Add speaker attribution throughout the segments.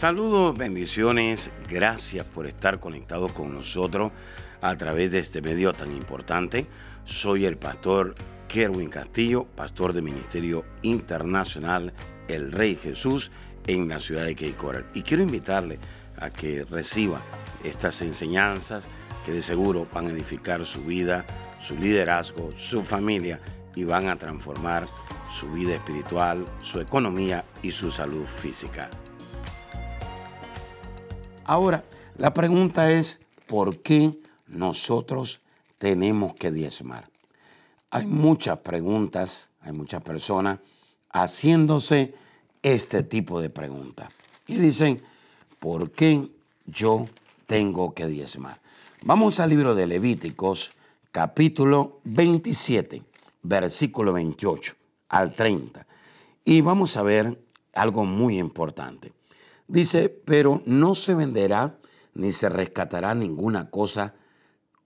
Speaker 1: Saludos, bendiciones, gracias por estar conectados con nosotros a través de este medio tan importante. Soy el pastor Kerwin Castillo, pastor del Ministerio Internacional El Rey Jesús en la ciudad de Cape. Y quiero invitarle a que reciba estas enseñanzas que de seguro van a edificar su vida, su liderazgo, su familia y van a transformar su vida espiritual, su economía y su salud física. Ahora, la pregunta es, ¿por qué nosotros tenemos que diezmar? Hay muchas preguntas, hay muchas personas haciéndose este tipo de preguntas. Y dicen, ¿por qué yo tengo que diezmar? Vamos al libro de Levíticos, capítulo 27, versículo 28 al 30. Y vamos a ver algo muy importante. Dice, pero no se venderá ni se rescatará ninguna cosa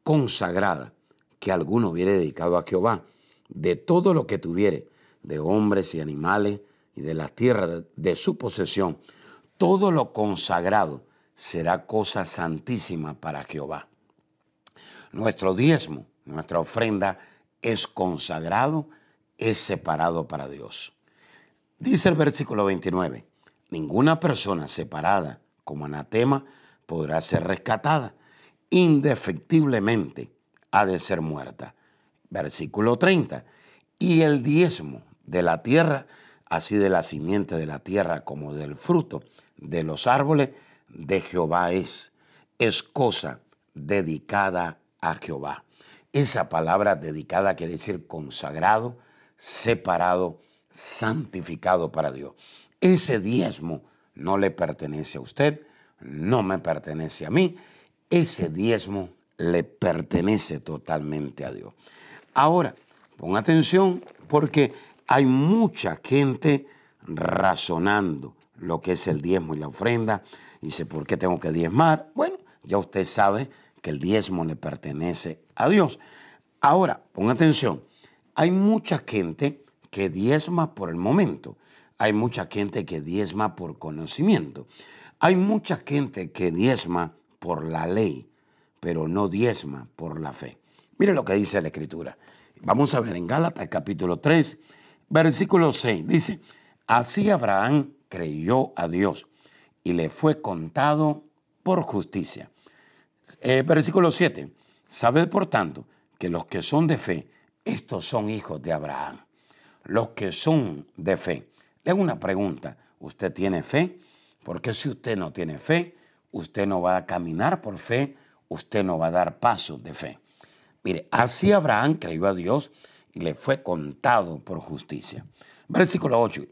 Speaker 1: consagrada que alguno hubiere dedicado a Jehová, de todo lo que tuviere, de hombres y animales y de las tierras de su posesión, todo lo consagrado será cosa santísima para Jehová. Nuestro diezmo, nuestra ofrenda es consagrado, es separado para Dios. Dice el versículo 29, Ninguna persona separada como anatema podrá ser rescatada. Indefectiblemente ha de ser muerta. Versículo 30. Y el diezmo de la tierra, así de la simiente de la tierra como del fruto de los árboles, de Jehová es. Es cosa dedicada a Jehová. Esa palabra dedicada quiere decir consagrado, separado, santificado para Dios. Ese diezmo no le pertenece a usted, no me pertenece a mí. Ese diezmo le pertenece totalmente a Dios. Ahora, pon atención porque hay mucha gente razonando lo que es el diezmo y la ofrenda. Dice, ¿por qué tengo que diezmar? Bueno, ya usted sabe que el diezmo le pertenece a Dios. Ahora, pon atención, hay mucha gente que diezma por el momento. Hay mucha gente que diezma por conocimiento. Hay mucha gente que diezma por la ley, pero no diezma por la fe. Mire lo que dice la Escritura. Vamos a ver en Gálatas capítulo 3, versículo 6. Dice, así Abraham creyó a Dios y le fue contado por justicia. Eh, versículo 7. Sabed por tanto que los que son de fe, estos son hijos de Abraham. Los que son de fe. Le hago una pregunta. ¿Usted tiene fe? Porque si usted no tiene fe, usted no va a caminar por fe, usted no va a dar pasos de fe. Mire, así Abraham creyó a Dios y le fue contado por justicia. Versículo 8.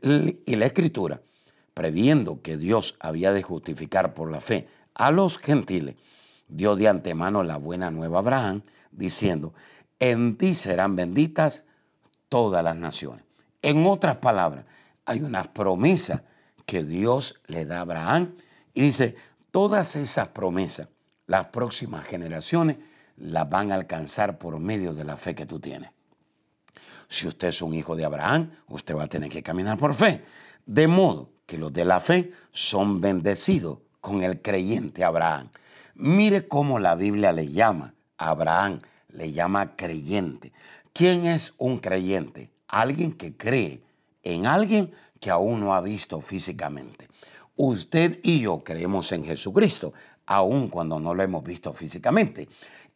Speaker 1: Y la escritura, previendo que Dios había de justificar por la fe a los gentiles, dio de antemano la buena nueva a Abraham, diciendo, en ti serán benditas todas las naciones. En otras palabras, hay una promesa que Dios le da a Abraham y dice, todas esas promesas, las próximas generaciones las van a alcanzar por medio de la fe que tú tienes. Si usted es un hijo de Abraham, usted va a tener que caminar por fe. De modo que los de la fe son bendecidos con el creyente Abraham. Mire cómo la Biblia le llama a Abraham, le llama creyente. ¿Quién es un creyente? Alguien que cree en alguien que aún no ha visto físicamente. Usted y yo creemos en Jesucristo, aun cuando no lo hemos visto físicamente.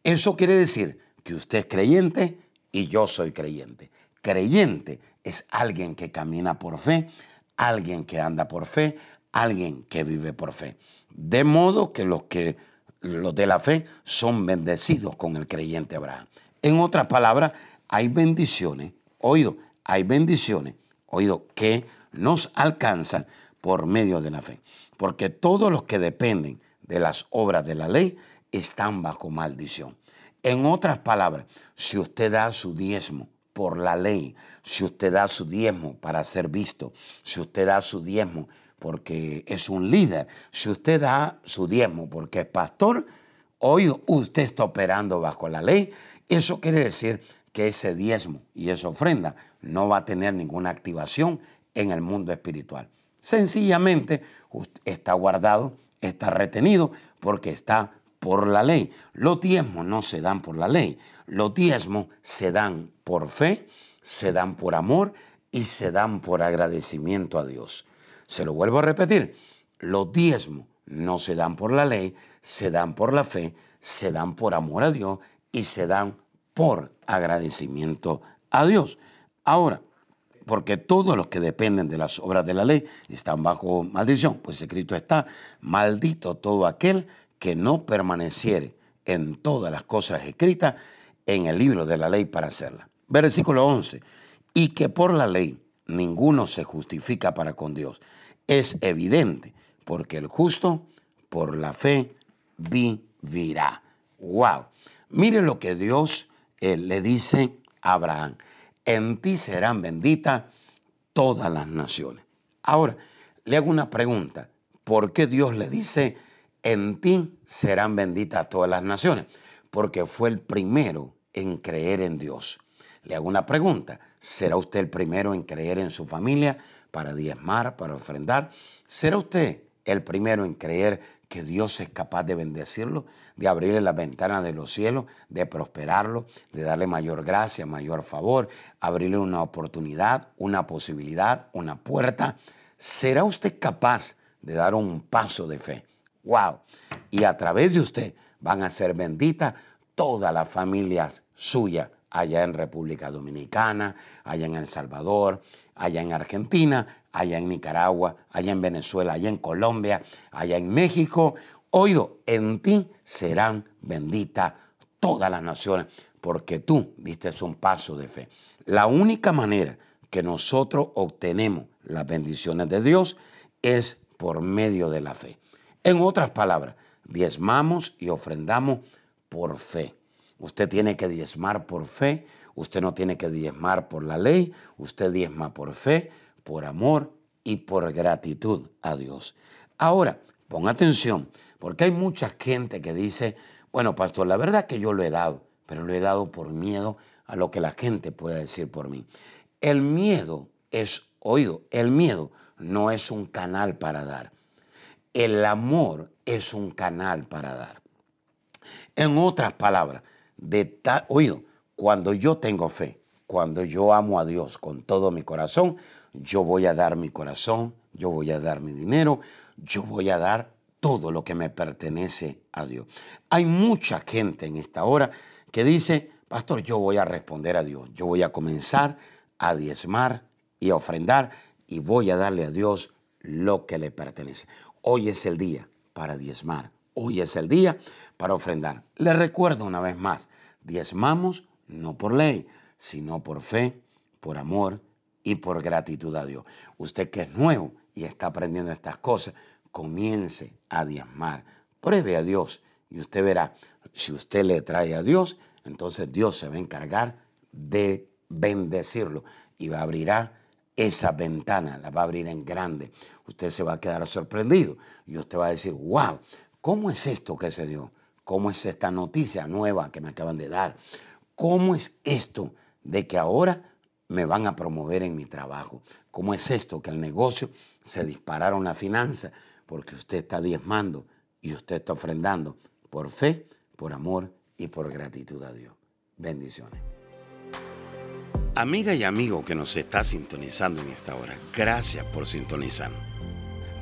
Speaker 1: Eso quiere decir que usted es creyente y yo soy creyente. Creyente es alguien que camina por fe, alguien que anda por fe, alguien que vive por fe. De modo que los que los de la fe son bendecidos con el creyente Abraham. En otras palabras, hay bendiciones, oído, hay bendiciones oído, que nos alcanzan por medio de la fe. Porque todos los que dependen de las obras de la ley están bajo maldición. En otras palabras, si usted da su diezmo por la ley, si usted da su diezmo para ser visto, si usted da su diezmo porque es un líder, si usted da su diezmo porque es pastor, hoy usted está operando bajo la ley. Eso quiere decir que ese diezmo y esa ofrenda no va a tener ninguna activación en el mundo espiritual. Sencillamente está guardado, está retenido porque está por la ley. Los diezmos no se dan por la ley. Los diezmos se dan por fe, se dan por amor y se dan por agradecimiento a Dios. Se lo vuelvo a repetir. Los diezmos no se dan por la ley, se dan por la fe, se dan por amor a Dios y se dan por agradecimiento a Dios. Ahora, porque todos los que dependen de las obras de la ley están bajo maldición, pues escrito está, maldito todo aquel que no permaneciere en todas las cosas escritas en el libro de la ley para hacerla. Versículo 11, y que por la ley ninguno se justifica para con Dios. Es evidente, porque el justo por la fe vivirá. ¡Wow! Mire lo que Dios eh, le dice a Abraham. En ti serán benditas todas las naciones. Ahora, le hago una pregunta. ¿Por qué Dios le dice, en ti serán benditas todas las naciones? Porque fue el primero en creer en Dios. Le hago una pregunta. ¿Será usted el primero en creer en su familia para diezmar, para ofrendar? ¿Será usted el primero en creer que Dios es capaz de bendecirlo, de abrirle las ventanas de los cielos, de prosperarlo, de darle mayor gracia, mayor favor, abrirle una oportunidad, una posibilidad, una puerta. ¿Será usted capaz de dar un paso de fe? ¡Wow! Y a través de usted van a ser benditas todas las familias suyas allá en República Dominicana, allá en El Salvador, allá en Argentina, allá en Nicaragua, allá en Venezuela, allá en Colombia, allá en México. Oído, en ti serán benditas todas las naciones, porque tú diste un paso de fe. La única manera que nosotros obtenemos las bendiciones de Dios es por medio de la fe. En otras palabras, diezmamos y ofrendamos por fe. Usted tiene que diezmar por fe, usted no tiene que diezmar por la ley, usted diezma por fe, por amor y por gratitud a Dios. Ahora, pon atención, porque hay mucha gente que dice, bueno, pastor, la verdad que yo lo he dado, pero lo he dado por miedo a lo que la gente pueda decir por mí. El miedo es oído, el miedo no es un canal para dar. El amor es un canal para dar. En otras palabras, de oído, cuando yo tengo fe, cuando yo amo a Dios con todo mi corazón, yo voy a dar mi corazón, yo voy a dar mi dinero, yo voy a dar todo lo que me pertenece a Dios. Hay mucha gente en esta hora que dice, pastor, yo voy a responder a Dios, yo voy a comenzar a diezmar y a ofrendar y voy a darle a Dios lo que le pertenece. Hoy es el día para diezmar, hoy es el día para ofrendar. Le recuerdo una vez más, diezmamos no por ley, sino por fe, por amor y por gratitud a Dios. Usted que es nuevo y está aprendiendo estas cosas, comience a diezmar. Pruebe a Dios y usted verá, si usted le trae a Dios, entonces Dios se va a encargar de bendecirlo y va a abrirá esa ventana, la va a abrir en grande. Usted se va a quedar sorprendido y usted va a decir, wow, ¿cómo es esto que se dio? ¿Cómo es esta noticia nueva que me acaban de dar? ¿Cómo es esto de que ahora me van a promover en mi trabajo. ¿Cómo es esto? Que el negocio se dispararon la finanza porque usted está diezmando y usted está ofrendando por fe, por amor y por gratitud a Dios. Bendiciones. Amiga y amigo que nos está sintonizando en esta hora, gracias por sintonizar.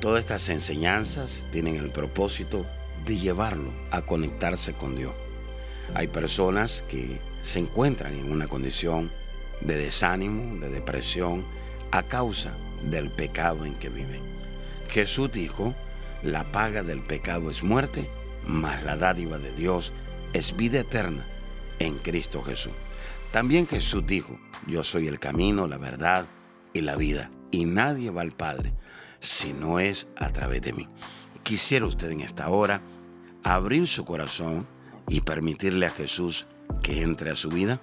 Speaker 1: Todas estas enseñanzas tienen el propósito de llevarlo a conectarse con Dios. Hay personas que se encuentran en una condición de desánimo, de depresión, a causa del pecado en que vive. Jesús dijo, la paga del pecado es muerte, mas la dádiva de Dios es vida eterna en Cristo Jesús. También Jesús dijo, yo soy el camino, la verdad y la vida, y nadie va al Padre si no es a través de mí. Quisiera usted en esta hora abrir su corazón y permitirle a Jesús que entre a su vida.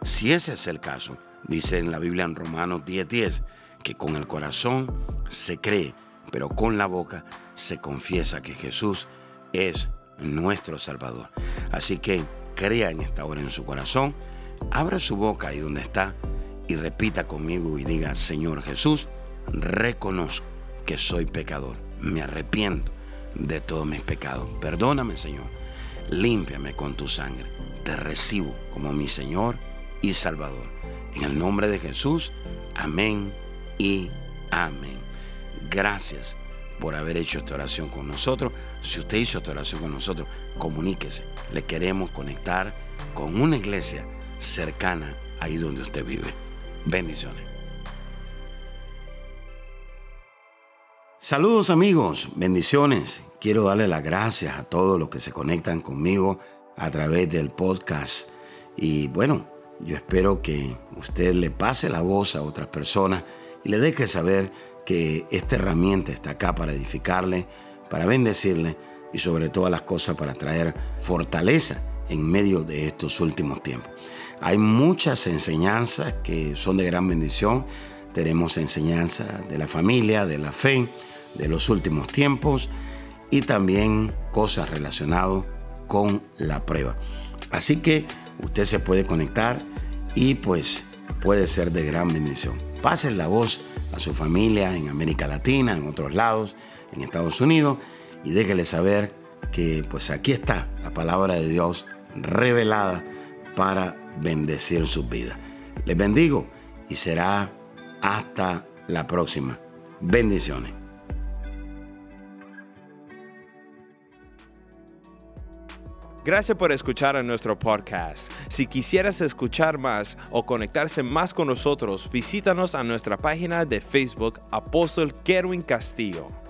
Speaker 1: Si ese es el caso, dice en la Biblia en Romanos 10:10, que con el corazón se cree, pero con la boca se confiesa que Jesús es nuestro Salvador. Así que crea en esta hora en su corazón, abra su boca ahí donde está y repita conmigo y diga, Señor Jesús, reconozco que soy pecador. Me arrepiento de todos mis pecados. Perdóname, Señor. Límpiame con tu sangre. Te recibo como mi Señor y Salvador. En el nombre de Jesús, amén y amén. Gracias por haber hecho esta oración con nosotros. Si usted hizo esta oración con nosotros, comuníquese. Le queremos conectar con una iglesia cercana ahí donde usted vive. Bendiciones. Saludos amigos, bendiciones. Quiero darle las gracias a todos los que se conectan conmigo a través del podcast. Y bueno, yo espero que usted le pase la voz a otras personas y le deje saber que esta herramienta está acá para edificarle, para bendecirle y sobre todas las cosas para traer fortaleza en medio de estos últimos tiempos. Hay muchas enseñanzas que son de gran bendición. Tenemos enseñanza de la familia, de la fe, de los últimos tiempos y también cosas relacionadas con la prueba. Así que usted se puede conectar y pues puede ser de gran bendición. Pasen la voz a su familia en América Latina, en otros lados, en Estados Unidos, y déjele saber que pues aquí está la palabra de Dios revelada para bendecir sus vidas. Les bendigo y será hasta la próxima. Bendiciones.
Speaker 2: Gracias por escuchar a nuestro podcast. Si quisieras escuchar más o conectarse más con nosotros, visítanos a nuestra página de Facebook Apóstol Kerwin Castillo.